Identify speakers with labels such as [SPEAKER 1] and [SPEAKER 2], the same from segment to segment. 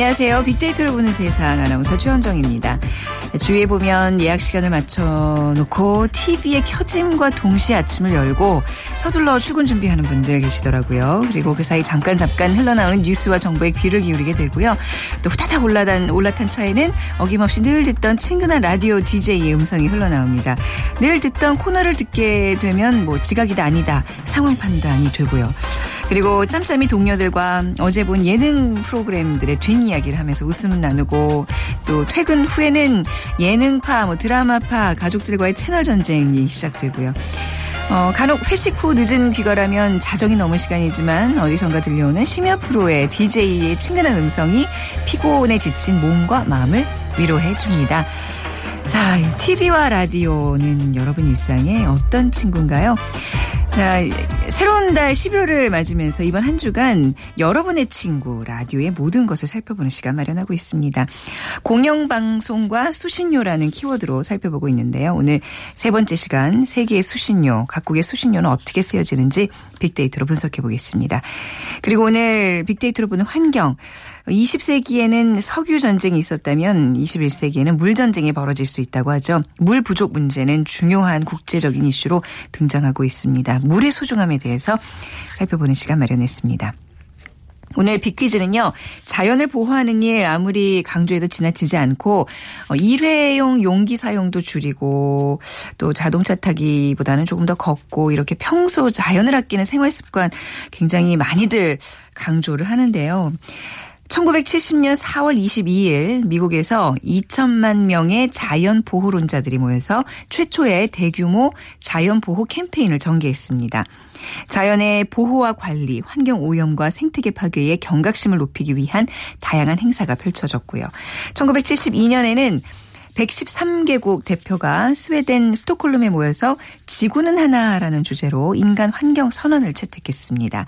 [SPEAKER 1] 안녕하세요. 빅데이터를 보는 세상 아나운서 최원정입니다. 주위에 보면 예약 시간을 맞춰놓고 TV에 켜짐과 동시에 아침을 열고 서둘러 출근 준비하는 분들 계시더라고요. 그리고 그 사이 잠깐 잠깐 흘러나오는 뉴스와 정보에 귀를 기울이게 되고요. 또 후다닥 올라탄, 올라탄 차에는 어김없이 늘 듣던 친근한 라디오 DJ의 음성이 흘러나옵니다. 늘 듣던 코너를 듣게 되면 뭐 지각이다 아니다 상황 판단이 되고요. 그리고 짬짬이 동료들과 어제 본 예능 프로그램들의 뒷이야기를 하면서 웃음을 나누고 또 퇴근 후에는 예능파, 뭐 드라마파, 가족들과의 채널 전쟁이 시작되고요. 어, 간혹 회식 후 늦은 귀가라면 자정이 넘은 시간이지만 어디선가 들려오는 심야 프로의 DJ의 친근한 음성이 피곤에 지친 몸과 마음을 위로해 줍니다. 자, TV와 라디오는 여러분 일상에 어떤 친구인가요? 자, 새로운 달 11월을 맞으면서 이번 한 주간 여러분의 친구 라디오의 모든 것을 살펴보는 시간 마련하고 있습니다. 공영방송과 수신료라는 키워드로 살펴보고 있는데요. 오늘 세 번째 시간 세계의 수신료, 각국의 수신료는 어떻게 쓰여지는지 빅데이터로 분석해 보겠습니다. 그리고 오늘 빅데이터로 보는 환경, 20세기에는 석유 전쟁이 있었다면 21세기에는 물 전쟁이 벌어질 수 있다고 하죠. 물 부족 문제는 중요한 국제적인 이슈로 등장하고 있습니다. 물의 소중함에 대해서 살펴보는 시간 마련했습니다. 오늘 빅퀴즈는요. 자연을 보호하는 일 아무리 강조해도 지나치지 않고 어, 일회용 용기 사용도 줄이고 또 자동차 타기보다는 조금 더 걷고 이렇게 평소 자연을 아끼는 생활 습관 굉장히 많이들 강조를 하는데요. 1970년 4월 22일 미국에서 2천만 명의 자연 보호론자들이 모여서 최초의 대규모 자연 보호 캠페인을 전개했습니다. 자연의 보호와 관리, 환경 오염과 생태계 파괴의 경각심을 높이기 위한 다양한 행사가 펼쳐졌고요. 1972년에는 113개국 대표가 스웨덴 스톡홀름에 모여서 지구는 하나라는 주제로 인간 환경 선언을 채택했습니다.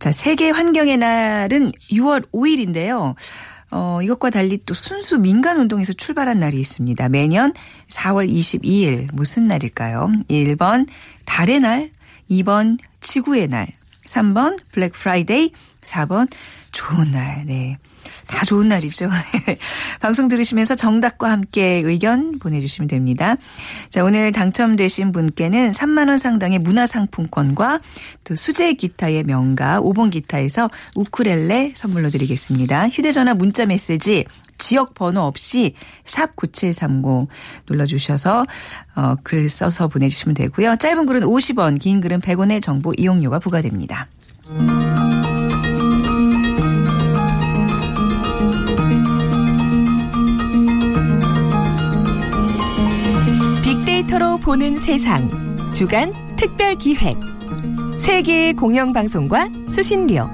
[SPEAKER 1] 자, 세계 환경의 날은 6월 5일인데요. 어, 이것과 달리 또 순수 민간 운동에서 출발한 날이 있습니다. 매년 4월 22일 무슨 날일까요? 1번 달의 날, 2번 지구의 날, 3번 블랙 프라이데이, 4번 좋은 날. 네. 다 좋은 날이죠. 방송 들으시면서 정답과 함께 의견 보내주시면 됩니다. 자, 오늘 당첨되신 분께는 3만원 상당의 문화상품권과 또 수제 기타의 명가 5번 기타에서 우쿠렐레 선물로 드리겠습니다. 휴대전화 문자 메시지 지역 번호 없이 샵 9730 눌러주셔서 어, 글 써서 보내주시면 되고요. 짧은 글은 50원, 긴 글은 100원의 정보 이용료가 부과됩니다.
[SPEAKER 2] 빅데이터로 보는 세상. 주간 특별 기획. 세계의 공영 방송과 수신료.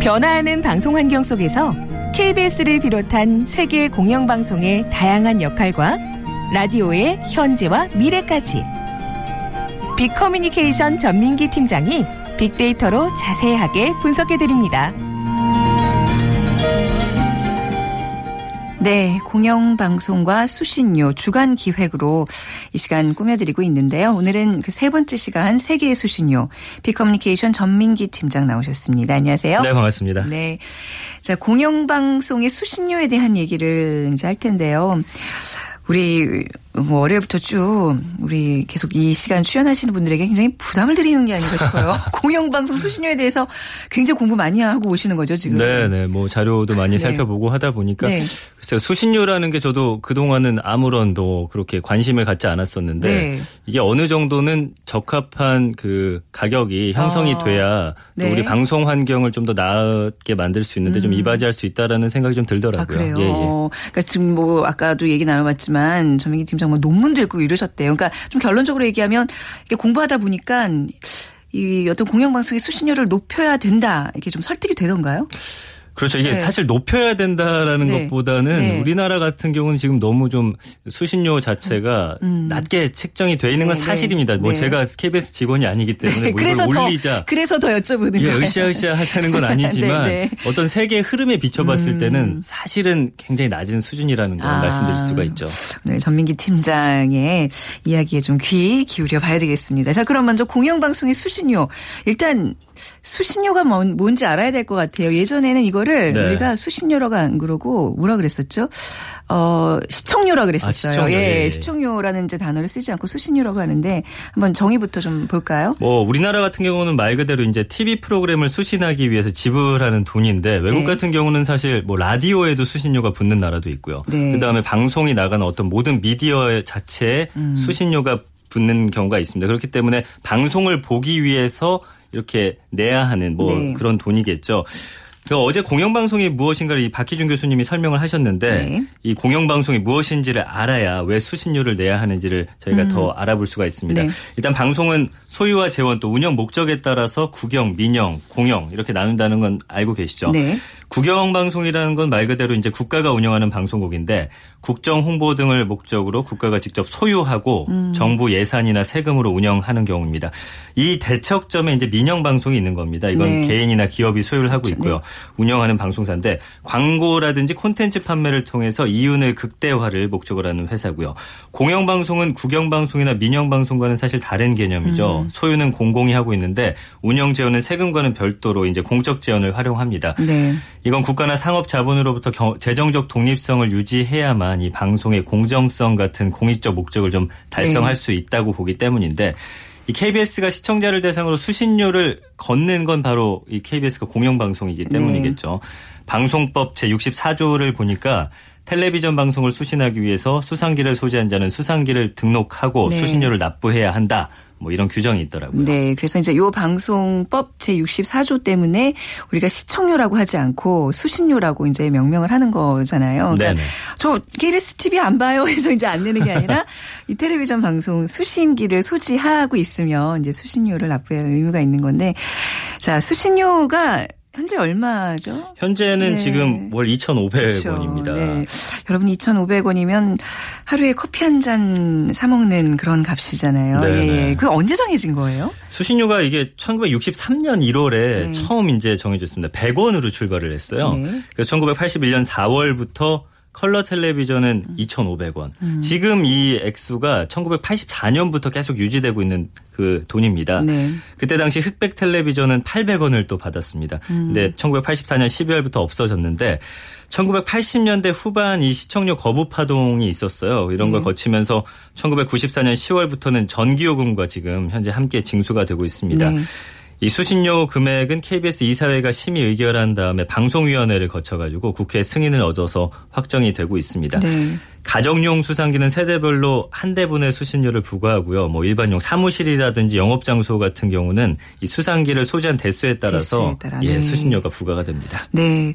[SPEAKER 2] 변화하는 방송 환경 속에서 KBS를 비롯한 세계 공영 방송의 다양한 역할과 라디오의 현재와 미래까지. 빅커뮤니케이션 전민기 팀장이 빅데이터로 자세하게 분석해 드립니다.
[SPEAKER 1] 네, 공영방송과 수신료 주간 기획으로 이 시간 꾸며드리고 있는데요. 오늘은 그 세 번째 시간 세계의 수신료 빅커뮤니케이션 전민기 팀장 나오셨습니다. 안녕하세요.
[SPEAKER 3] 네, 반갑습니다.
[SPEAKER 1] 네. 자, 공영방송의 수신료에 대한 얘기를 이제 할 텐데요. 우리 뭐 월요일부터 쭉 우리 계속 이 시간 출연하시는 분들에게 굉장히 부담을 드리는 게 아닌가 싶어요. 공영방송 수신료에 대해서 굉장히 공부 많이 하고 오시는 거죠 지금.
[SPEAKER 3] 네네 뭐 자료도 많이
[SPEAKER 1] 네.
[SPEAKER 3] 살펴보고 하다 보니까
[SPEAKER 1] 네.
[SPEAKER 3] 글쎄요 수신료라는 게 저도 그 동안은 아무런 뭐 그렇게 관심을 갖지 않았었는데
[SPEAKER 1] 네.
[SPEAKER 3] 이게 어느 정도는 적합한 그 가격이 형성이
[SPEAKER 1] 아,
[SPEAKER 3] 돼야 또
[SPEAKER 1] 네.
[SPEAKER 3] 우리 방송 환경을 좀 더 나게 만들 수 있는데 좀 이바지할 수 있다라는 생각이 좀 들더라고요.
[SPEAKER 1] 아, 그래요?
[SPEAKER 3] 예, 예.
[SPEAKER 1] 어, 그러니까 지금 뭐 아까도 얘기 나눠봤지만 전민기 팀장 뭐 논문도 읽고 이러셨대요. 그러니까 좀 결론적으로 얘기하면 이게 공부하다 보니까 이 어떤 공영방송의 수신료를 높여야 된다 이렇게 좀 설득이 되던가요?
[SPEAKER 3] 그렇죠. 이게
[SPEAKER 1] 네.
[SPEAKER 3] 사실 높여야 된다라는
[SPEAKER 1] 네.
[SPEAKER 3] 것보다는
[SPEAKER 1] 네.
[SPEAKER 3] 우리나라 같은 경우는 지금 너무 좀 수신료 자체가 낮게 책정이 돼 있는 건
[SPEAKER 1] 음. 네,
[SPEAKER 3] 사실입니다.
[SPEAKER 1] 네.
[SPEAKER 3] 뭐
[SPEAKER 1] 네.
[SPEAKER 3] 제가 KBS 직원이 아니기 때문에 뭐 이걸
[SPEAKER 1] 더
[SPEAKER 3] 올리자.
[SPEAKER 1] 그래서 더 여쭤보는
[SPEAKER 3] 예,
[SPEAKER 1] 거예요.
[SPEAKER 3] 으쌰으쌰 하자는 건 아니지만
[SPEAKER 1] 네, 네.
[SPEAKER 3] 어떤 세계 흐름에 비춰봤을 때는 사실은 굉장히 낮은 수준이라는 걸
[SPEAKER 1] 아.
[SPEAKER 3] 말씀드릴 수가 있죠.
[SPEAKER 1] 네, 전민기 팀장의 이야기에 좀 귀 기울여 봐야 되겠습니다. 자, 그럼 먼저 공영방송의 수신료. 일단 수신료가 뭔, 뭔지 알아야 될 것 같아요. 예전에는 이걸 이거를
[SPEAKER 3] 네.
[SPEAKER 1] 우리가 수신료라고 안 그러고 뭐라 그랬었죠? 어, 시청료라 그랬었어요.
[SPEAKER 3] 아, 시청료,
[SPEAKER 1] 예,
[SPEAKER 3] 예.
[SPEAKER 1] 시청료라는 이제 단어를 쓰지 않고 수신료라고 하는데 한번 정의부터 좀 볼까요?
[SPEAKER 3] 뭐 우리나라 같은 경우는 말 그대로 이제 TV 프로그램을 수신하기 위해서 지불하는 돈인데 외국
[SPEAKER 1] 네.
[SPEAKER 3] 같은 경우는 사실 뭐 라디오에도 수신료가 붙는 나라도 있고요.
[SPEAKER 1] 네.
[SPEAKER 3] 그다음에 방송이 나가는 어떤 모든 미디어 자체에
[SPEAKER 1] 음.
[SPEAKER 3] 수신료가 붙는 경우가 있습니다. 그렇기 때문에 방송을 보기 위해서 이렇게 내야 하는 뭐
[SPEAKER 1] 네.
[SPEAKER 3] 그런 돈이겠죠. 그 어제 공영방송이 무엇인가를 이 박희준 교수님이 설명을 하셨는데
[SPEAKER 1] 네.
[SPEAKER 3] 이 공영방송이 무엇인지를 알아야 왜 수신료를 내야 하는지를 저희가 더 알아볼 수가 있습니다.
[SPEAKER 1] 네.
[SPEAKER 3] 일단 방송은 소유와 재원 또 운영 목적에 따라서 국영, 민영, 공영 이렇게 나눈다는 건 알고 계시죠?
[SPEAKER 1] 네.
[SPEAKER 3] 국영방송이라는 건 말 그대로 이제 국가가 운영하는 방송국인데 국정 홍보 등을 목적으로 국가가 직접 소유하고
[SPEAKER 1] 음.
[SPEAKER 3] 정부 예산이나 세금으로 운영하는 경우입니다. 이 대척점에 이제 민영 방송이 있는 겁니다. 이건
[SPEAKER 1] 네.
[SPEAKER 3] 개인이나 기업이 소유를 하고
[SPEAKER 1] 그렇죠.
[SPEAKER 3] 있고요. 운영하는 방송사인데 광고라든지 콘텐츠 판매를 통해서 이윤을 극대화를 목적으로 하는 회사고요. 공영 방송은 국영 방송이나 민영 방송과는 사실 다른 개념이죠.
[SPEAKER 1] 음.
[SPEAKER 3] 소유는 공공이 하고 있는데 운영 재원은 세금과는 별도로 이제 공적 재원을 활용합니다.
[SPEAKER 1] 네.
[SPEAKER 3] 이건 국가나 상업 자본으로부터 경- 재정적 독립성을 유지해야만 이 방송의 공정성 같은 공익적 목적을 좀 달성할
[SPEAKER 1] 네.
[SPEAKER 3] 수 있다고 보기 때문인데 이 KBS가 시청자를 대상으로 수신료를 걷는 건 바로 이 KBS가 공영방송이기 때문이겠죠. 방송법 제64조를 보니까 텔레비전 방송을 수신하기 위해서 수상기를 소지한 자는 수상기를 등록하고
[SPEAKER 1] 네.
[SPEAKER 3] 수신료를 납부해야 한다. 뭐 이런 규정이 있더라고요.
[SPEAKER 1] 네. 그래서 이제 요 방송법 제64조 때문에 우리가 시청료라고 하지 않고 수신료라고 이제 명명을 하는 거잖아요. 그러니까
[SPEAKER 3] 네네.
[SPEAKER 1] 저 KBS TV 안 봐요 해서 이제 안 내는 게 아니라 이 텔레비전 방송 수신기를 소지하고 있으면 이제 수신료를 납부해야 할 의무가 있는 건데 자, 수신료가 현재 얼마죠?
[SPEAKER 3] 현재는
[SPEAKER 1] 네.
[SPEAKER 3] 지금 월 2,500원입니다.
[SPEAKER 1] 그렇죠. 네. 여러분 2,500원이면 하루에 커피 한 잔 사 먹는 그런 값이잖아요.
[SPEAKER 3] 네,
[SPEAKER 1] 예. 그 언제 정해진 거예요?
[SPEAKER 3] 수신료가 이게 1963년 1월에
[SPEAKER 1] 네.
[SPEAKER 3] 처음 이제 정해졌습니다. 100원으로 출발을 했어요.
[SPEAKER 1] 네.
[SPEAKER 3] 그래서 1981년 4월부터 컬러 텔레비전은
[SPEAKER 1] 음.
[SPEAKER 3] 2,500원. 지금 이 액수가 1984년부터 계속 유지되고 있는 그 돈입니다.
[SPEAKER 1] 네.
[SPEAKER 3] 그때 당시 흑백 텔레비전은 800원을 또 받았습니다.
[SPEAKER 1] 음.
[SPEAKER 3] 근데 1984년 12월부터 없어졌는데 1980년대 후반 이 시청료 거부 파동이 있었어요. 이런 걸
[SPEAKER 1] 네.
[SPEAKER 3] 거치면서 1994년 10월부터는 전기요금과 지금 현재 함께 징수가 되고 있습니다.
[SPEAKER 1] 네.
[SPEAKER 3] 이 수신료 금액은 KBS 이사회가 심의 의결한 다음에 방송위원회를 거쳐가지고 국회 승인을 얻어서 확정이 되고 있습니다.
[SPEAKER 1] 네.
[SPEAKER 3] 가정용 수상기는 세대별로 한 대분의 수신료를 부과하고요. 뭐 일반용 사무실이라든지 영업 장소 같은 경우는 이 수상기를 소지한 대수에 따라서
[SPEAKER 1] 대수에 따라,
[SPEAKER 3] 예,
[SPEAKER 1] 네.
[SPEAKER 3] 수신료가 부과가 됩니다.
[SPEAKER 1] 네.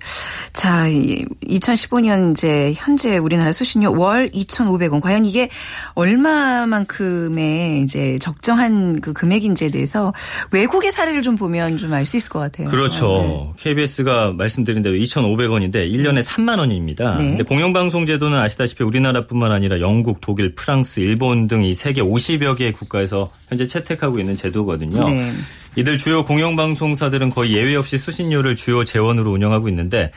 [SPEAKER 1] 자, 이 2015년 이제 현재 우리나라 수신료 월 2,500원. 과연 이게 얼마만큼의 이제 적정한 그 금액인지에 대해서 외국의 사례를 좀 보면 좀 알 수 있을 것 같아요.
[SPEAKER 3] 그렇죠. KBS가 말씀드린 대로 2,500원인데 1년에 3만 원입니다.
[SPEAKER 1] 네.
[SPEAKER 3] 근데 공영방송 제도는 아시다시피 우리 나라뿐만 아니라 영국, 독일, 프랑스, 일본 등 이 세계 50여 개의 국가에서 현재 채택하고 있는 제도거든요.
[SPEAKER 1] 네.
[SPEAKER 3] 이들 주요 공영방송사들은 거의 예외 없이 수신료를 주요 재원으로 운영하고 있는데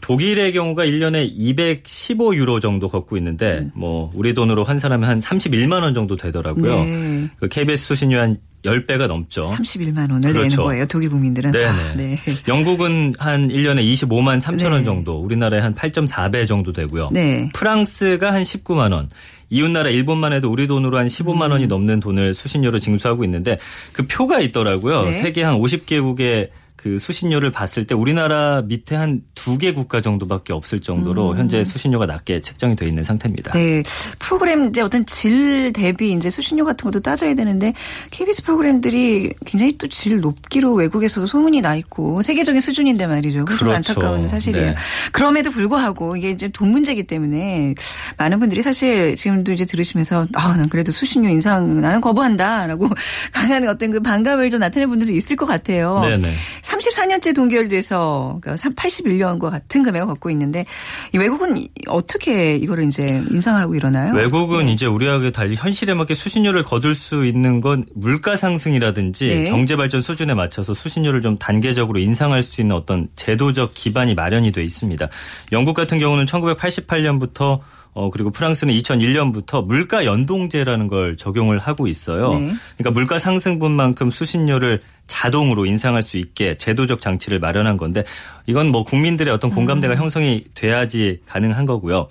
[SPEAKER 3] 독일의 경우가 1년에 215유로 정도 걷고 있는데 뭐 우리 돈으로 환산하면 한 31만 원 정도 되더라고요.
[SPEAKER 1] 네.
[SPEAKER 3] 그 KBS 수신료 한 10배가 넘죠.
[SPEAKER 1] 31만 원을 내는
[SPEAKER 3] 그렇죠.
[SPEAKER 1] 거예요. 독일 국민들은. 아, 네.
[SPEAKER 3] 영국은 한 1년에 25만 3천 원
[SPEAKER 1] 네.
[SPEAKER 3] 정도, 우리나라의 한 8.4배 정도 되고요.
[SPEAKER 1] 네.
[SPEAKER 3] 프랑스가 한 19만 원. 이웃나라 일본만 해도 우리 돈으로 한 15만 원이 넘는 돈을 수신료로 징수하고 있는데 그 표가 있더라고요.
[SPEAKER 1] 네.
[SPEAKER 3] 세계 한 50개국의 그 수신료를 봤을 때 우리나라 밑에 한 두 개 국가 정도밖에 없을 정도로 현재 수신료가 낮게 책정이 되어 있는 상태입니다.
[SPEAKER 1] 음. 네. 프로그램 이제 어떤 질 대비 이제 수신료 같은 것도 따져야 되는데 KBS 프로그램들이 굉장히 또 질 높기로 외국에서도 소문이 나 있고 세계적인 수준인데 말이죠.
[SPEAKER 3] 그렇죠.
[SPEAKER 1] 안타까운 사실이에요.
[SPEAKER 3] 네.
[SPEAKER 1] 그럼에도 불구하고 이게 이제 돈 문제이기 때문에 많은 분들이 사실 지금도 이제 들으시면서 아, 난 그래도 수신료 인상 나는 거부한다라고 강한 어떤 그 반감을 좀 나타내는 분들도 있을 것 같아요.
[SPEAKER 3] 네네.
[SPEAKER 1] 34년째 동결돼서 그러니까 81년과 같은 금액을 갖고 있는데 이 외국은 이- 어떻게 이거를 이제 인상하고 일어나요?
[SPEAKER 3] 외국은 이제 우리하고 달리 현실에 맞게 수신료를 거둘 수 있는 건 물가 상승이라든지
[SPEAKER 1] 네.
[SPEAKER 3] 경제 발전 수준에 맞춰서 수신료를 좀 단계적으로 인상할 수 있는 어떤 제도적 기반이 마련이 돼 있습니다. 영국 같은 경우는 1988년부터 어 그리고 프랑스는 2001년부터 물가 연동제라는 걸 적용을 하고 있어요.
[SPEAKER 1] 네.
[SPEAKER 3] 그러니까 물가 상승분만큼 수신료를 자동으로 인상할 수 있게 제도적 장치를 마련한 건데 이건 뭐 국민들의 어떤 공감대가 음. 형성이 돼야지 가능한 거고요.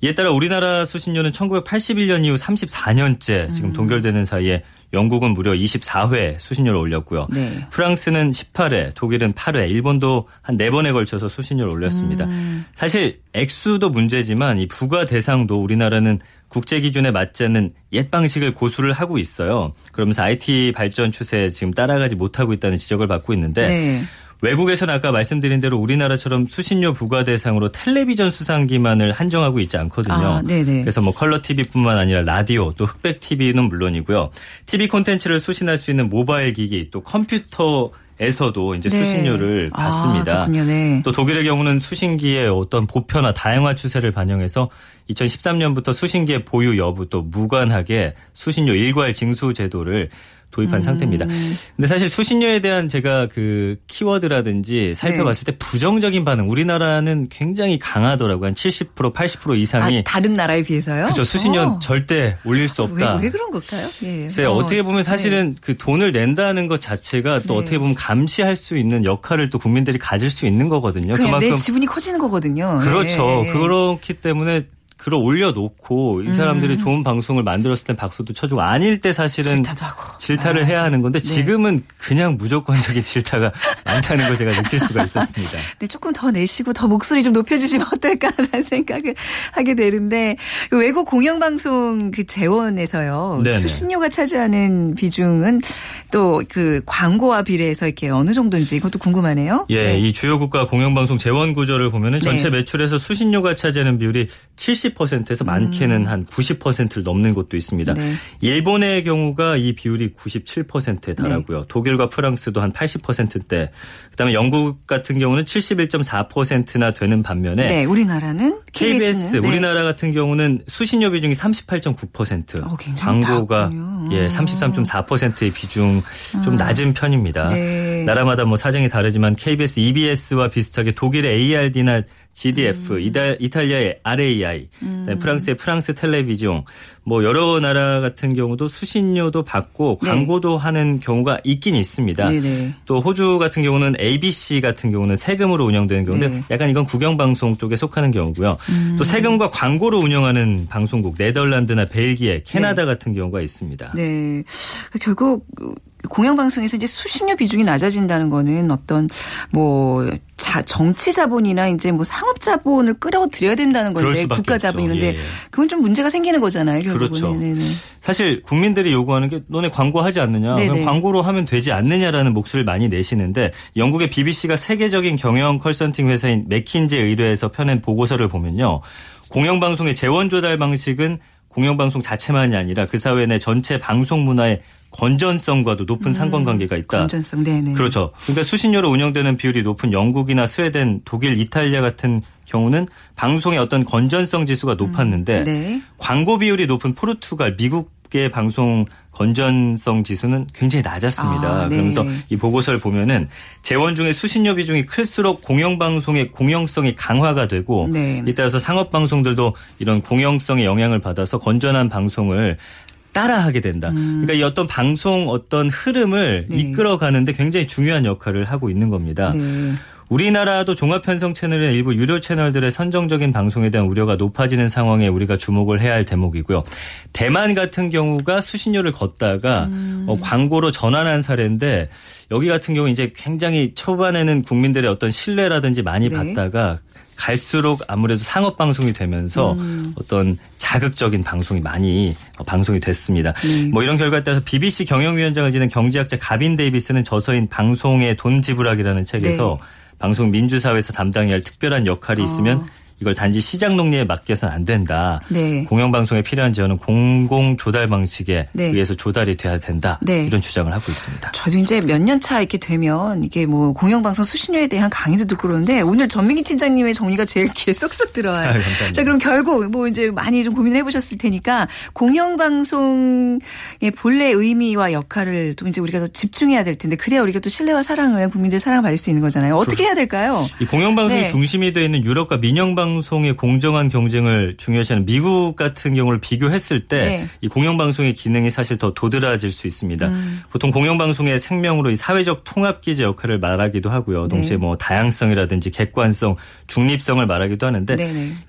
[SPEAKER 3] 이에 따라 우리나라 수신료는 1981년 이후 34년째 지금 음. 동결되는 사이에 영국은 무려 24회 수신료를 올렸고요. 네. 프랑스는 18회, 독일은 8회, 일본도 한 4번에 걸쳐서 수신료를 올렸습니다. 음. 사실 액수도 문제지만 이 부과 대상도 우리나라는 국제 기준에 맞지 않는 옛 방식을 고수를 하고 있어요. 그러면서 IT 발전 추세에 지금 따라가지 못하고 있다는 지적을 받고 있는데 네. 외국에서는 아까 말씀드린 대로 우리나라처럼 수신료 부과 대상으로 텔레비전 수상기만을 한정하고 있지 않거든요. 아, 그래서 뭐 컬러 TV뿐만 아니라 라디오 또 흑백 TV는 물론이고요. TV 콘텐츠를 수신할 수 있는 모바일 기기 또 컴퓨터 에서도 이제 네. 수신료를 아, 받습니다. 네. 또 독일의 경우는 수신기의 어떤 보편화 다양화 추세를 반영해서 2013년부터 수신기의 보유 여부 또 무관하게 수신료 일괄 징수 제도를 도입한 음. 상태입니다. 근데 사실 수신료에 대한 제가 그 키워드라든지 살펴봤을 네. 때 부정적인 반응 우리나라는 굉장히 강하더라고요. 한 70% 80% 이상이
[SPEAKER 1] 아, 다른 나라에 비해서요?
[SPEAKER 3] 그렇죠. 수신료 어. 절대 올릴 수 없다.
[SPEAKER 1] 왜, 왜 그런 걸까요?
[SPEAKER 3] 예. 글 어. 떻게 보면 사실은 네. 그 돈을 낸다는 것 자체가 또 네. 어떻게 보면 감시할 수 있는 역할을 또 국민들이 가질 수 있는 거거든요.
[SPEAKER 1] 그만큼 내 지분이 커지는 거거든요.
[SPEAKER 3] 그렇죠. 예. 그렇기 때문에 글을 올려놓고 이 사람들이 음. 좋은 방송을 만들었을 땐 박수도 쳐주고 아닐 때 사실은 질타를 아, 해야 하는 건데 네. 지금은 그냥 무조건적인 질타가 많다는 걸 제가 느낄 수가 있었습니다.
[SPEAKER 1] 네, 조금 더 내시고 더 목소리 좀 높여주시면 어떨까라는 생각을 하게 되는데 그 외국 공영방송 그 재원에서요 네네. 수신료가 차지하는 비중은 또 그 광고와 비례해서 이렇게 어느 정도인지 이것도 궁금하네요.
[SPEAKER 3] 예,
[SPEAKER 1] 네.
[SPEAKER 3] 이 주요 국가 공영방송 재원 구조를 보면은 전체 네. 매출에서 수신료가 차지하는 비율이 70 80%에서 많게는 음. 한 90%를 넘는 곳도 있습니다. 네. 일본의 경우가 이 비율이 97%에 달하고요. 네. 독일과 프랑스도 한 80%대. 그다음에 영국 같은 경우는 71.4%나 되는 반면에
[SPEAKER 1] 네, 우리나라는
[SPEAKER 3] KBS 네. 우리나라 같은 경우는 수신료 비중이 38.9%. 어, 광고가 낮군요. 예, 33.4%의 비중 좀 음. 낮은 편입니다. 네. 나라마다 뭐 사정이 다르지만 KBS, EBS와 비슷하게 독일의 ARD나 GDF, 음. 이달, 이탈리아의 RAI, 음. 프랑스의 프랑스 텔레비전, 뭐 여러 나라 같은 경우도 수신료도 받고 네. 광고도 네. 하는 경우가 있긴 있습니다. 네네. 네. 또 호주 같은 경우는 ABC 같은 경우는 세금으로 운영되는 경우인데 네. 약간 이건 국영 방송 쪽에 속하는 경우고요. 음. 또 세금과 광고로 운영하는 방송국 네덜란드나 벨기에, 캐나다 네. 같은 경우가 있습니다.
[SPEAKER 1] 네. 결국 공영방송에서 이제 수신료 비중이 낮아진다는 거는 어떤 뭐 자, 정치 자본이나 이제 뭐 상업 자본을 끌어들여야 된다는 건데 국가 자본이는데 예, 예. 그건 좀 문제가 생기는 거잖아요. 그렇죠. 네네.
[SPEAKER 3] 사실 국민들이 요구하는 게 너네 광고하지 않느냐, 그럼 광고로 하면 되지 않느냐라는 목소리를 많이 내시는데 영국의 BBC가 세계적인 경영 컨설팅 회사인 맥킨제 의뢰에서 펴낸 보고서를 보면요. 공영방송의 재원 조달 방식은 공영방송 자체만이 아니라 그 사회 내 전체 방송 문화의 건전성과도 높은 음, 상관관계가 있다.
[SPEAKER 1] 건전성, 네네.
[SPEAKER 3] 그렇죠. 그러니까 수신료로 운영되는 비율이 높은 영국이나 스웨덴, 독일, 이탈리아 같은 경우는 방송의 어떤 건전성 지수가 높았는데 음, 네. 광고 비율이 높은 포르투갈, 미국의 방송 건전성 지수는 굉장히 낮았습니다. 아, 네. 그러면서 이 보고서를 보면은 재원 중에 수신료 비중이 클수록 공영방송의 공영성이 강화가 되고 네. 이따라서 상업방송들도 이런 공영성의 영향을 받아서 건전한 방송을 따라하게 된다. 음. 그러니까 이 어떤 방송 어떤 흐름을 네. 이끌어가는데 굉장히 중요한 역할을 하고 있는 겁니다. 네. 우리나라도 종합편성 채널의 일부 유료 채널들의 선정적인 방송에 대한 우려가 높아지는 상황에 우리가 주목을 해야 할 대목이고요. 대만 같은 경우가 수신료를 걷다가 음. 어, 광고로 전환한 사례인데 여기 같은 경우 이제 굉장히 초반에는 국민들의 어떤 신뢰라든지 많이 네. 받다가 갈수록 아무래도 상업 방송이 되면서 음. 어떤 자극적인 방송이 많이 방송이 됐습니다. 음. 뭐 이런 결과에 따라서 BBC 경영위원장을 지낸 경제학자 가빈 데이비스는 저서인 방송의 돈 지불하기라는 책에서 네. 방송 민주사회에서 담당해야 할 특별한 역할이 있으면 어. 이걸 단지 시장 논리에 맡겨서는 안 된다. 네. 공영방송에 필요한 지원은 공공 조달 방식에 네. 의해서 조달이 돼야 된다. 네. 이런 주장을 하고 있습니다.
[SPEAKER 1] 저도 이제 몇 년 차 이렇게 되면 이게 뭐 공영방송 수신료에 대한 강의도 듣고 그러는데 오늘 전민기 팀장님의 정리가 제일 귀에 쏙쏙 들어와요. 아, 자, 그럼 결국 뭐 이제 많이 좀 고민해 보셨을 테니까 공영방송의 본래 의미와 역할을 또 이제 우리가 더 집중해야 될 텐데 그래야 우리가 또 신뢰와 사랑을 국민들 사랑을 받을 수 있는 거잖아요. 어떻게 그렇죠. 해야 될까요?
[SPEAKER 3] 이 공영방송이 네. 중심이 되어 있는 유럽과 민영방 공영방송의 공정한 경쟁을 중요시하는 미국 같은 경우를 비교했을 때이 네. 공영방송의 기능이 사실 더 도드라질 수 있습니다. 음. 보통 공영방송의 생명으로 이 사회적 통합기제 역할을 말하기도 하고요. 동시에 네. 뭐 다양성이라든지 객관성, 중립성을 말하기도 하는데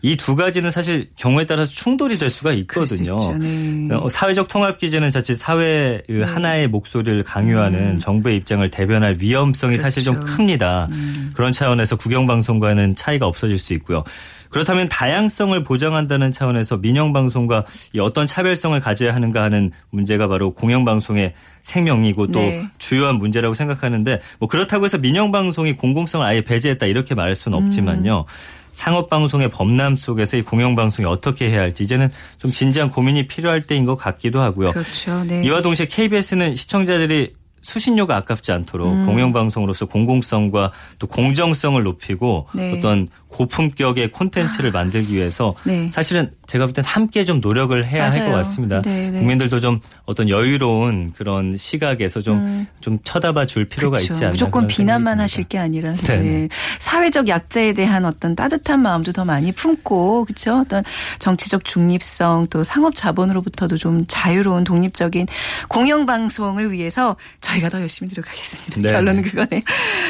[SPEAKER 3] 이 두 가지는 사실 경우에 따라서 충돌이 될 수가 있거든요. 네. 어, 사회적 통합기제는 자칫 사회 그 네. 하나의 목소리를 강요하는 음. 정부의 입장을 대변할 위험성이 그렇죠. 사실 좀 큽니다. 음. 그런 차원에서 국영방송과는 차이가 없어질 수 있고요. 그렇다면 다양성을 보장한다는 차원에서 민영 방송과 어떤 차별성을 가져야 하는가 하는 문제가 바로 공영 방송의 생명이고 또 네. 주요한 문제라고 생각하는데 뭐 그렇다고 해서 민영 방송이 공공성을 아예 배제했다 이렇게 말할 수는 없지만요. 음. 상업방송의 범람 속에서 이 공영방송이 어떻게 해야 할지 이제는 좀 진지한 고민이 필요할 때인 것 같기도 하고요.
[SPEAKER 1] 그렇죠. 네.
[SPEAKER 3] 이와 동시에 KBS는 시청자들이 수신료가 아깝지 않도록 음. 공영방송으로서 공공성과 또 공정성을 높이고 네. 어떤 고품격의 콘텐츠를 아. 만들기 위해서 네. 사실은 제가 볼 땐 함께 좀 노력을 해야 할 것 같습니다. 네네. 네. 국민들도 좀 어떤 여유로운 그런 시각에서 좀좀 음. 좀 쳐다봐 줄 필요가 그렇죠. 있지 않나.
[SPEAKER 1] 무조건 비난만 하실 게 아니라 네. 사회적 약자에 대한 어떤 따뜻한 마음도 더 많이 품고 그렇죠. 어떤 정치적 중립성 또 상업 자본으로부터도 좀 자유로운 독립적인 공영 방송을 위해서 저희가 더 열심히 노력하겠습니다. 네. 결론은 그거네요.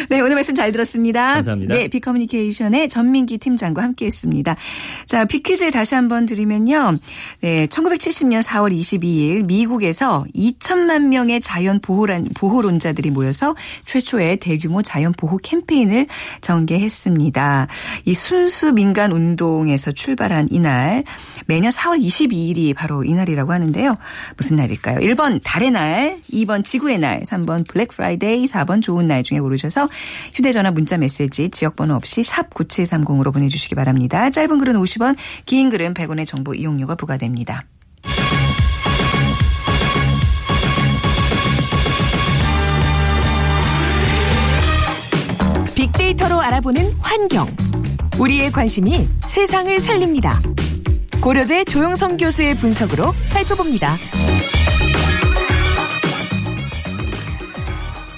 [SPEAKER 1] 네, 오늘 말씀 잘 들었습니다.
[SPEAKER 3] 감사합니다.
[SPEAKER 1] 네, 비커뮤니케이션의 전 전민기 팀장과 함께했습니다. 자, 비퀴즈 다시 한번 드리면요. 네, 1970년 4월 22일 미국에서 2천만 명의 자연 보호란, 보호론자들이 모여서 최초의 대규모 자연 보호 캠페인을 전개했습니다. 이 순수 민간 운동에서 출발한 이날 매년 4월 22일이 바로 이날이라고 하는데요. 무슨 날일까요? 1번 달의 날, 2번 지구의 날, 3번 블랙 프라이데이, 4번 좋은 날 중에 고르셔서 휴대전화 문자 메시지 지역번호 없이 샵 9730 으로 보내주시기 바랍니다. 짧은 글은 50원, 긴 글은 100원의 정보 이용료가 부과됩니다.
[SPEAKER 2] 빅데이터로 알아보는 환경. 우리의 관심이 세상을 살립니다. 고려대 조영성 교수의 분석으로 살펴봅니다.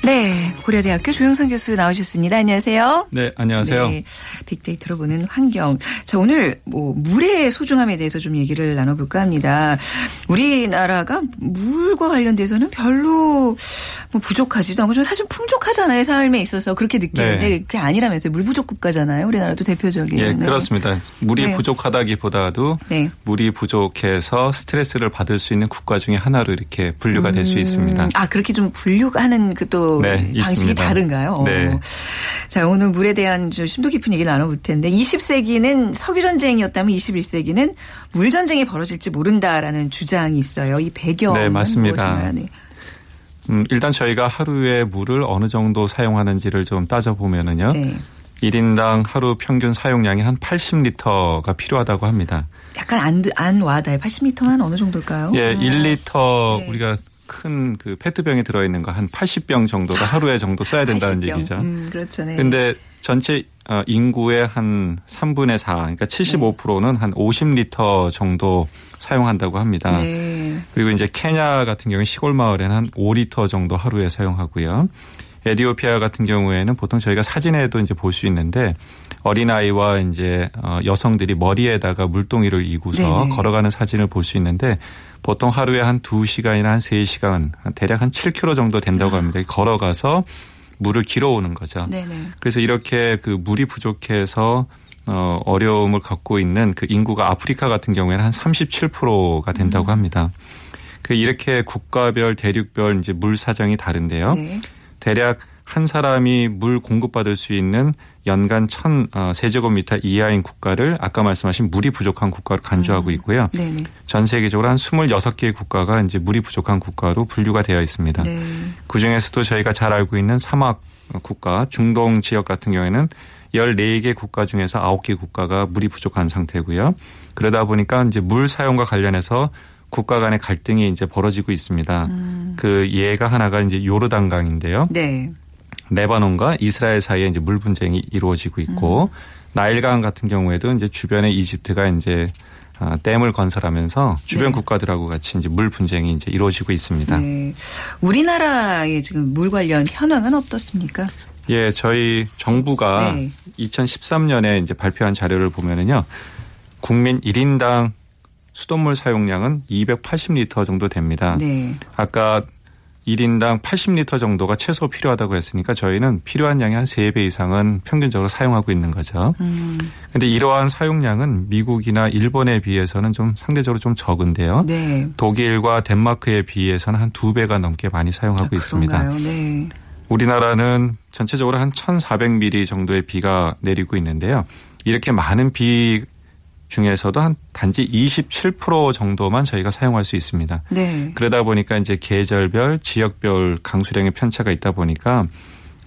[SPEAKER 1] 네, 고려대학교 조영선 교수 나오셨습니다. 안녕하세요.
[SPEAKER 4] 네, 안녕하세요. 네,
[SPEAKER 1] 빅데이터로 보는 환경. 자, 오늘 뭐 물의 소중함에 대해서 좀 얘기를 나눠볼까 합니다. 우리나라가 물과 관련돼서는 별로 뭐 부족하지도 않고 좀 사실 풍족하잖아요. 삶에 있어서 그렇게 느끼는데 네. 그게 아니라면서요. 물 부족 국가잖아요. 우리나라도 대표적인.
[SPEAKER 4] 예, 네. 그렇습니다. 물이 네. 부족하다기보다도 네. 물이 부족해서 스트레스를 받을 수 있는 국가 중에 하나로 이렇게 분류가 음. 될수 있습니다.
[SPEAKER 1] 아, 그렇게 좀 분류하는 그또 네, 방식이 있습니다. 다른가요? 네. 어. 자, 오늘 물에 대한 좀 심도 깊은 얘기 나눠볼 텐데 20세기는 석유 전쟁이었다면 21세기는 물 전쟁이 벌어질지 모른다라는 주장이 있어요. 이 배경은 네, 맞습니다. 네.
[SPEAKER 4] 음, 일단 저희가 하루에 물을 어느 정도 사용하는지를 좀 따져보면은요. 네. 1인당 하루 평균 사용량이 한 80리터가 필요하다고 합니다.
[SPEAKER 1] 약간 안, 안 와닿아요. 80리터면 어느 정도일까요?
[SPEAKER 4] 예, 1리터 네. 우리가 큰 그 페트병에 들어있는 거 한 80병 정도를 하루에 정도 써야 된다는 80병. 얘기죠.
[SPEAKER 1] 음, 그렇죠. 네.
[SPEAKER 4] 근데 전체 어, 인구의 한 3분의 4, 그러니까 75%는 네. 한 50리터 정도 사용한다고 합니다. 네. 그리고 이제 케냐 같은 경우 시골 마을에는 한 5리터 정도 하루에 사용하고요. 에디오피아 같은 경우에는 보통 저희가 사진에도 이제 볼 수 있는데 어린아이와 이제 어, 여성들이 머리에다가 물동이를 이고서 네네. 걸어가는 사진을 볼 수 있는데 보통 하루에 한 2시간이나 한 3시간 대략 한 7km 정도 된다고 아. 합니다. 걸어가서 물을 길어오는 거죠. 네네. 그래서 이렇게 그 물이 부족해서 어, 어려움을 겪고 있는 그 인구가 아프리카 같은 경우에는 한 37%가 된다고 음. 합니다. 그 이렇게 국가별 대륙별 이제 물 사정이 다른데요. 네. 대략 한 사람이 물 공급받을 수 있는 연간 천 어, 세제곱미터 이하인 국가를 아까 말씀하신 물이 부족한 국가로 간주하고 음. 있고요. 음. 전 세계적으로 한 26개의 국가가 이제 물이 부족한 국가로 분류가 되어 있습니다. 네. 그 중에서도 저희가 잘 알고 있는 사막 국가, 중동 지역 같은 경우에는 14개 국가 중에서 9개 국가가 물이 부족한 상태고요. 그러다 보니까 이제 물 사용과 관련해서 국가 간의 갈등이 이제 벌어지고 있습니다. 음. 그 예가 하나가 이제 요르단강인데요. 네. 레바논과 이스라엘 사이에 이제 물 분쟁이 이루어지고 있고 음. 나일강 같은 경우에도 이제 주변에 이집트가 이제 아, 댐을 건설하면서 주변 네. 국가들하고 같이 이제 물 분쟁이 이제 이루어지고 있습니다. 네.
[SPEAKER 1] 우리나라의 지금 물 관련 현황은 어떻습니까?
[SPEAKER 4] 예, 저희 정부가 네. 2013년에 이제 발표한 자료를 보면은요. 국민 1인당 수돗물 사용량은 280리터 정도 됩니다. 네. 아까 1인당 80리터 정도가 최소 필요하다고 했으니까 저희는 필요한 양의 한 3배 이상은 평균적으로 사용하고 있는 거죠. 그런데 음. 이러한 사용량은 미국이나 일본에 비해서는 좀 상대적으로 좀 적은데요. 네. 독일과 덴마크에 비해서는 한 2배가 넘게 많이 사용하고 아, 있습니다. 네. 우리나라는 전체적으로 한 1,400mm 정도의 비가 내리고 있는데요. 이렇게 많은 비 중에서도 한 단지 27% 정도만 저희가 사용할 수 있습니다. 네. 그러다 보니까 이제 계절별, 지역별 강수량의 편차가 있다 보니까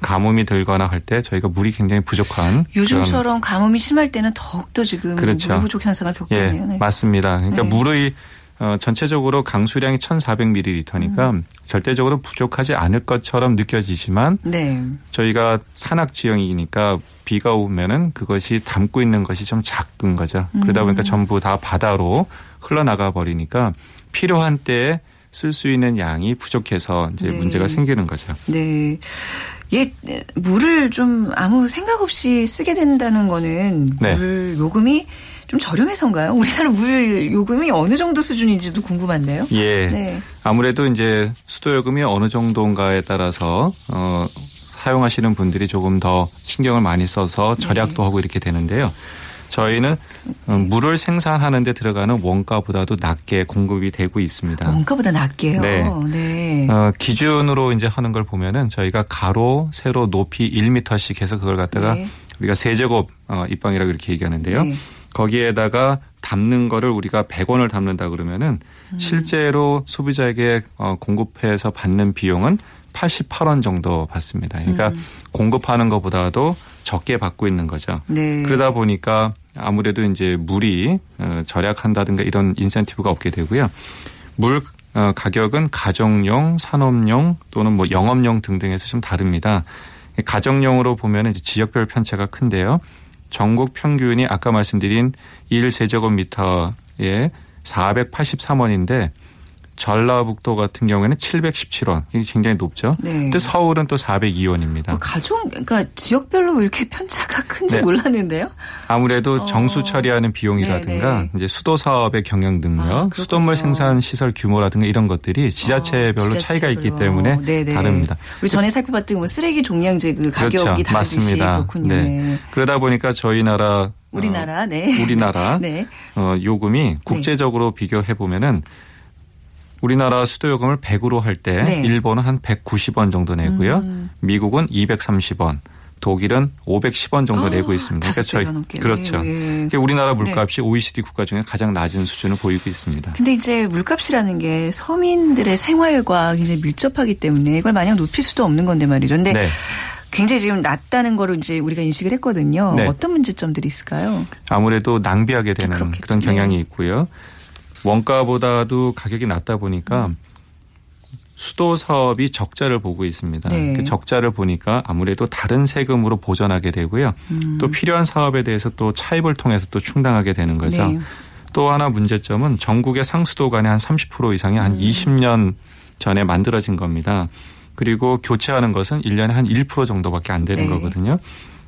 [SPEAKER 4] 가뭄이 들거나 할 때 저희가 물이 굉장히 부족한
[SPEAKER 1] 요즘처럼 가뭄이 심할 때는 더욱더 지금 그렇죠. 물 부족 현상을 겪게 예,
[SPEAKER 4] 네. 맞습니다. 그러니까 네. 물의 어, 전체적으로 강수량이 1,400ml니까 음. 절대적으로 부족하지 않을 것처럼 느껴지지만 네. 저희가 산악 지형이니까 비가 오면은 그것이 담고 있는 것이 좀 작은 거죠. 그러다 보니까 음. 전부 다 바다로 흘러나가 버리니까 필요한 때에 쓸 수 있는 양이 부족해서 이제 네. 문제가 생기는 거죠.
[SPEAKER 1] 네. 예, 물을 좀 아무 생각 없이 쓰게 된다는 거는 네. 물 요금이 좀 저렴해서인가요? 우리나라 물 요금이 어느 정도 수준인지도 궁금한데요.
[SPEAKER 4] 예. 네. 아무래도 이제 수도 요금이 어느 정도인가에 따라서 어 사용하시는 분들이 조금 더 신경을 많이 써서 절약도 네. 하고 이렇게 되는데요. 저희는 어, 물을 생산하는 데 들어가는 원가보다도 낮게 공급이 되고 있습니다.
[SPEAKER 1] 원가보다 낮게요?
[SPEAKER 4] 네. 네. 어, 기준으로 이제 하는 걸 보면은 저희가 가로, 세로, 높이 1m씩 해서 그걸 갖다가 네. 우리가 세제곱 어, 입방이라고 이렇게 얘기하는데요. 네. 거기에다가 담는 거를 우리가 100원을 담는다 그러면은 음. 실제로 소비자에게 어, 공급해서 받는 비용은 88원 정도 받습니다. 그러니까 음. 공급하는 것보다도 적게 받고 있는 거죠. 네. 그러다 보니까 아무래도 이제 물이 어, 절약한다든가 이런 인센티브가 없게 되고요. 물 어, 가격은 가정용, 산업용 또는 뭐 영업용 등등에서 좀 다릅니다. 가정용으로 보면 이제 지역별 편차가 큰데요. 전국 평균이 아까 말씀드린 1세제곱미터에 483원인데 전라북도 같은 경우에는 717원. 이게 굉장히 높죠. 네. 근데 서울은 또 402원입니다. 뭐
[SPEAKER 1] 가족 그러니까 지역별로 이렇게 편차가 큰지 네. 몰랐는데요.
[SPEAKER 4] 아무래도 어. 정수 처리하는 비용이라든가 네네. 네. 이제 수도 사업의 경영 능력, 아, 수돗물 생산 시설 규모라든가 이런 것들이 지자체별로 어, 차이가 있기 때문에 네네. 네. 다릅니다.
[SPEAKER 1] 우리 전에 살펴봤던 뭐 쓰레기 종량제 그 가격이 그렇죠. 다르듯이 맞습니다. 그렇군요. 네.
[SPEAKER 4] 네. 그러다 보니까 저희 나라
[SPEAKER 1] 우리나라, 어, 네.
[SPEAKER 4] 우리나라 네. 어, 요금이 국제적으로 비교해 보면은 우리나라 수도 요금을 100으로 할때 네. 일본은 한 190원 정도 내고요. 음. 미국은 230원. 독일은 510원 정도 아, 내고 있습니다.
[SPEAKER 1] 그러니까 저희
[SPEAKER 4] 그렇죠. 네. 우리나라 물값이 네. OECD 국가 중에 가장 낮은 수준을 보이고 있습니다.
[SPEAKER 1] 근데 이제 물값이라는 게 서민들의 생활과 굉장히 밀접하기 때문에 이걸 마냥 높일 수도 없는 건데 말이죠. 근데 네. 굉장히 지금 낮다는 거를 이제 우리가 인식을 했거든요. 네. 어떤 문제점들이 있을까요?
[SPEAKER 4] 아무래도 낭비하게 되는 아, 그런 경향이 있고요. 원가보다도 가격이 낮다 보니까 음. 수도 사업이 적자를 보고 있습니다. 네. 그 적자를 보니까 아무래도 다른 세금으로 보전하게 되고요. 음. 또 필요한 사업에 대해서 또 차입을 통해서 또 충당하게 되는 거죠. 네. 또 하나 문제점은 전국의 상수도 간의 한 30% 이상이 한 음. 20년 전에 만들어진 겁니다. 그리고 교체하는 것은 1년에 한 1% 정도밖에 안 되는 네. 거거든요.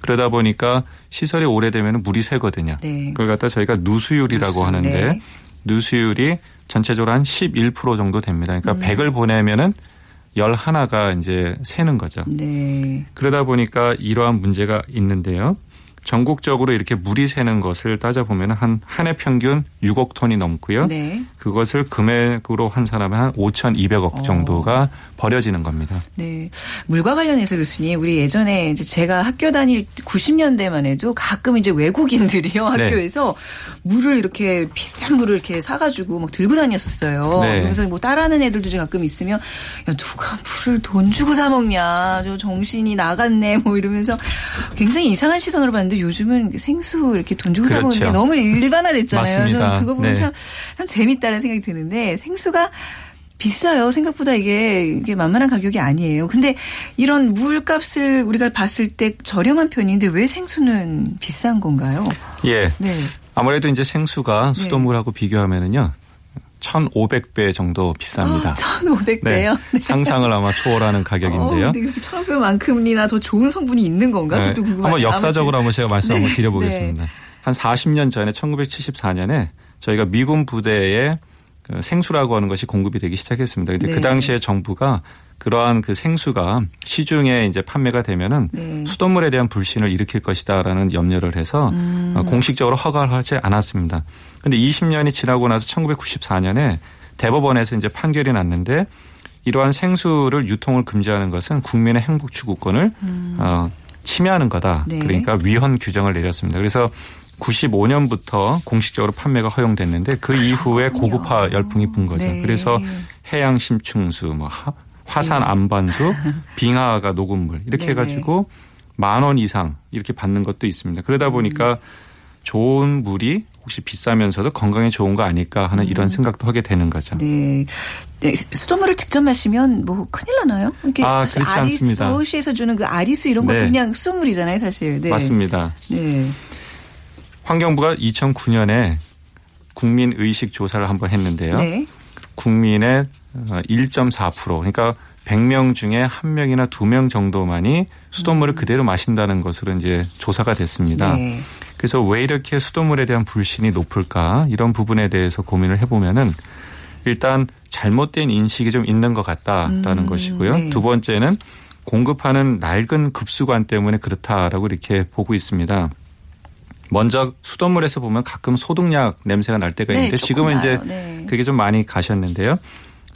[SPEAKER 4] 그러다 보니까 시설이 오래되면 물이 새거든요. 네. 그걸 갖다 저희가 누수율이라고 누수, 하는데 네. 누수율이 전체적으로 한 11% 정도 됩니다. 그러니까 음. 100을 보내면은 11가 이제 새는 거죠. 네. 그러다 보니까 이러한 문제가 있는데요. 전국적으로 이렇게 물이 새는 것을 따져보면 한 한 해 평균 6억 톤이 넘고요. 네. 그것을 금액으로 한 사람은 한 5,200억 정도가 어. 버려지는 겁니다.
[SPEAKER 1] 네. 물과 관련해서 교수님, 우리 예전에 이제 제가 학교 다닐 90년대만 해도 가끔 이제 외국인들이요 네. 학교에서 네. 물을 이렇게 비싼 물을 이렇게 사가지고 막 들고 다녔었어요. 네. 그래서 뭐 따라하는 애들도 가끔 있으면 야 누가 물을 돈 주고 사 먹냐, 저 정신이 나갔네 뭐 이러면서 굉장히 이상한 시선으로 봤는데 요즘은 생수 이렇게 돈 주고 그렇죠. 사 먹는 게 너무 일반화됐잖아요. 맞습니다. 저는 그거 보면 네. 참, 참 재밌다는 생각이 드는데 생수가 비싸요. 생각보다 이게, 이게 만만한 가격이 아니에요. 근데 이런 물값을 우리가 봤을 때 저렴한 편인데 왜 생수는 비싼 건가요?
[SPEAKER 4] 예. 네. 아무래도 이제 생수가 네. 수돗물하고 네. 비교하면은요. 1,500배 정도 비쌉니다. 어,
[SPEAKER 1] 1,500배요? 네,
[SPEAKER 4] 네. 상상을 아마 초월하는 가격인데요. 어,
[SPEAKER 1] 1,500만큼이나 더 좋은 성분이 있는 건가? 네.
[SPEAKER 4] 한번 역사적으로 한번 제가 말씀 네. 한번 드려보겠습니다. 네. 한 40년 전에 1974년에 저희가 미군 부대에 그 생수라고 하는 것이 공급이 되기 시작했습니다. 근데 그 네. 그 당시에 정부가 그러한 그 생수가 시중에 이제 판매가 되면은 네. 수돗물에 대한 불신을 일으킬 것이다라는 염려를 해서 음. 어, 공식적으로 허가를 하지 않았습니다. 근데 20년이 지나고 나서 1994년에 대법원에서 이제 판결이 났는데 이러한 생수를 유통을 금지하는 것은 국민의 행복 추구권을 음. 어, 침해하는 거다. 네. 그러니까 위헌 규정을 내렸습니다. 그래서 95년부터 공식적으로 판매가 허용됐는데 그 이후에 고급화 열풍이 분 거죠. 네. 그래서 해양 심충수, 뭐 화산 네. 안반수, 빙하가 녹음물 이렇게 네 해가지고 만 원 이상 이렇게 받는 것도 있습니다. 그러다 음. 보니까 좋은 물이 혹시 비싸면서도 건강에 좋은 거 아닐까 하는 음. 이런 생각도 하게 되는 거죠.
[SPEAKER 1] 네. 네. 수돗물을 직접 마시면 뭐 큰일 나나요?
[SPEAKER 4] 이렇게 아, 그렇지 아리수, 않습니다.
[SPEAKER 1] 서울시에서 주는 그 아리수 이런 것도 네. 그냥 수돗물이잖아요, 사실.
[SPEAKER 4] 네. 맞습니다. 네. 환경부가 2009년에 국민 의식 조사를 한번 했는데요. 네. 국민의 1.4% 어, 그러니까 100명 중에 1명이나 2명 정도만이 수돗물을 음. 그대로 마신다는 것으로 이제 조사가 됐습니다. 네. 그래서 왜 이렇게 수돗물에 대한 불신이 높을까 이런 부분에 대해서 고민을 해보면은 일단 잘못된 인식이 좀 있는 것 같다라는 음. 것이고요. 네. 두 번째는 공급하는 낡은 급수관 때문에 그렇다라고 이렇게 보고 있습니다. 먼저 수돗물에서 보면 가끔 소독약 냄새가 날 때가 네, 있는데 네, 지금은 이제 네. 그게 좀 많이 가셨는데요.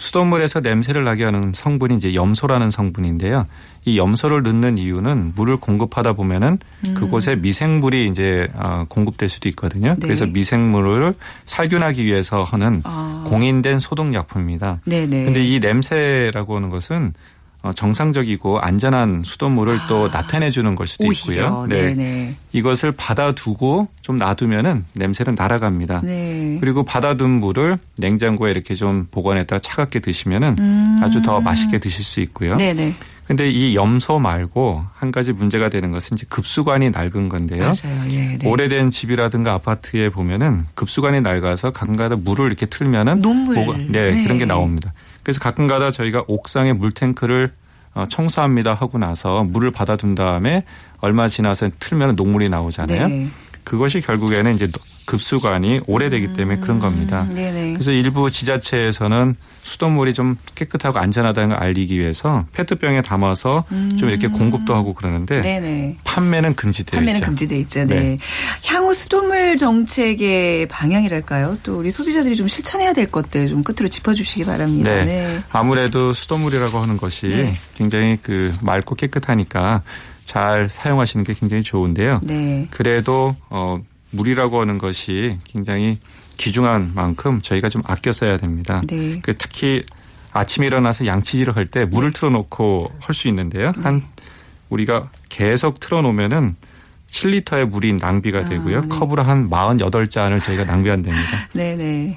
[SPEAKER 4] 수돗물에서 냄새를 나게 하는 성분이 이제 염소라는 성분인데요. 이 염소를 넣는 이유는 물을 공급하다 보면은 음. 그곳에 미생물이 이제 어, 공급될 수도 있거든요. 네. 그래서 미생물을 살균하기 위해서 하는 아. 공인된 소독 약품입니다. 네네. 근데 이 냄새라고 하는 것은 어, 정상적이고 안전한 수돗물을 아. 또 나타내주는 걸 수도 오히려. 있고요. 네. 네네. 이것을 받아두고 좀 놔두면은 냄새는 날아갑니다. 네. 그리고 받아둔 물을 냉장고에 이렇게 좀 보관했다가 차갑게 드시면은 음. 아주 더 맛있게 드실 수 있고요. 네네. 근데 이 염소 말고 한 가지 문제가 되는 것은 이제 급수관이 낡은 건데요. 맞아요. 예, 네. 오래된 집이라든가 아파트에 보면은 급수관이 낡아서 가끔가다 물을 이렇게 틀면은
[SPEAKER 1] 녹물 보관,
[SPEAKER 4] 네, 네, 그런 게 나옵니다. 그래서 가끔가다 저희가 옥상에 물탱크를 어, 청소합니다 하고 나서 물을 받아둔 다음에 얼마 지나서 틀면 녹물이 나오잖아요. 네. 그것이 결국에는 이제 급수관이 오래되기 때문에 그런 겁니다. 음, 그래서 일부 지자체에서는 수돗물이 좀 깨끗하고 안전하다는 걸 알리기 위해서 페트병에 담아서 음. 좀 이렇게 공급도 하고 그러는데 네네. 판매는 금지되어
[SPEAKER 1] 판매는
[SPEAKER 4] 있죠.
[SPEAKER 1] 금지돼 있죠. 네. 네. 향후 수돗물 정책의 방향이랄까요? 또 우리 소비자들이 좀 실천해야 될 것들 좀 끝으로 짚어주시기 바랍니다. 네. 네.
[SPEAKER 4] 아무래도 수돗물이라고 하는 것이 네. 굉장히 그 맑고 깨끗하니까 잘 사용하시는 게 굉장히 좋은데요. 네. 그래도 어 물이라고 하는 것이 굉장히 귀중한 만큼 저희가 좀 아껴 써야 됩니다. 네. 그 특히 아침에 일어나서 양치질을 할 때 물을 네. 틀어놓고 할 수 있는데요. 한 네. 우리가 계속 틀어놓으면은 7리터의 물이 낭비가 아, 되고요. 아, 네. 컵으로 한 48잔을 저희가 낭비한답니다. 네네.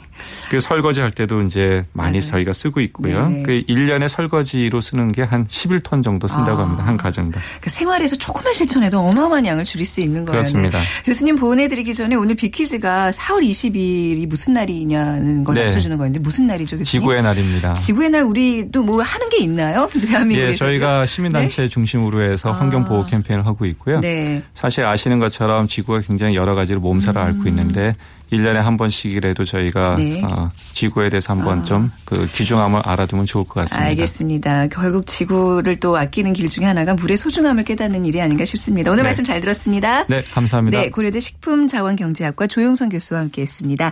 [SPEAKER 4] 그 설거지 할 때도 이제 많이 맞아요. 저희가 쓰고 있고요. 네네. 그 1년에 설거지로 쓰는 게 한 11톤 정도 쓴다고 아, 합니다. 한 가정당.
[SPEAKER 1] 그 생활에서 조금만 실천해도 어마어마한 양을 줄일 수 있는 거예요.
[SPEAKER 4] 그렇습니다.
[SPEAKER 1] 네. 교수님 보내드리기 전에 오늘 비퀴즈가 4월 20일이 무슨 날이냐는 걸 네. 맞춰주는 거였는데 무슨 날이죠? 교수님?
[SPEAKER 4] 지구의 날입니다.
[SPEAKER 1] 지구의 날 우리도 뭐 하는 게 있나요? 대한민국에서? 예,
[SPEAKER 4] 저희가 시민단체 네? 중심으로 해서 환경보호 아. 캠페인을 하고 있고요. 네. 사실 아시는 것처럼 지구가 굉장히 여러 가지로 몸살을 음. 앓고 있는데 1년에 한 번씩이라도 저희가 네. 어, 지구에 대해서 한번 아. 좀그 귀중함을 알아두면 좋을 것 같습니다.
[SPEAKER 1] 알겠습니다. 결국 지구를 또 아끼는 길 중에 하나가 물의 소중함을 깨닫는 일이 아닌가 싶습니다. 오늘 네. 말씀 잘 들었습니다.
[SPEAKER 4] 네, 감사합니다.
[SPEAKER 1] 네, 고려대 식품자원경제학과 조용선 교수와 함께했습니다.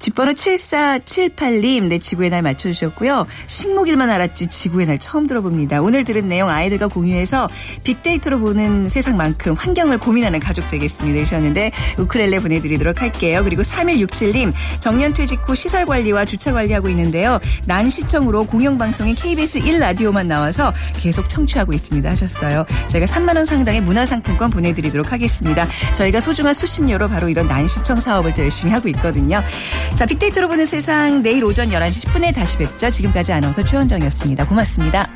[SPEAKER 1] 집번호 7478님, 네, 지구의 날 맞춰주셨고요. 식목일만 알았지 지구의 날 처음 들어봅니다. 오늘 들은 내용 아이들과 공유해서 빅데이터로 보는 세상만큼 환경을 고민하는 가족 되겠습니다. 되셨는데 우크렐레 보내드리도록 할게요. 그리고 3167님, 정년퇴직 후 시설관리와 주차관리하고 있는데요. 난시청으로 공영방송인 KBS 1라디오만 나와서 계속 청취하고 있습니다 하셨어요. 저희가 3만원 상당의 문화상품권 보내드리도록 하겠습니다. 저희가 소중한 수신료로 바로 이런 난시청 사업을 더 열심히 하고 있거든요. 자, 빅데이터로 보는 세상 내일 오전 11시 10분에 다시 뵙죠. 지금까지 아나운서 최원정이었습니다. 고맙습니다.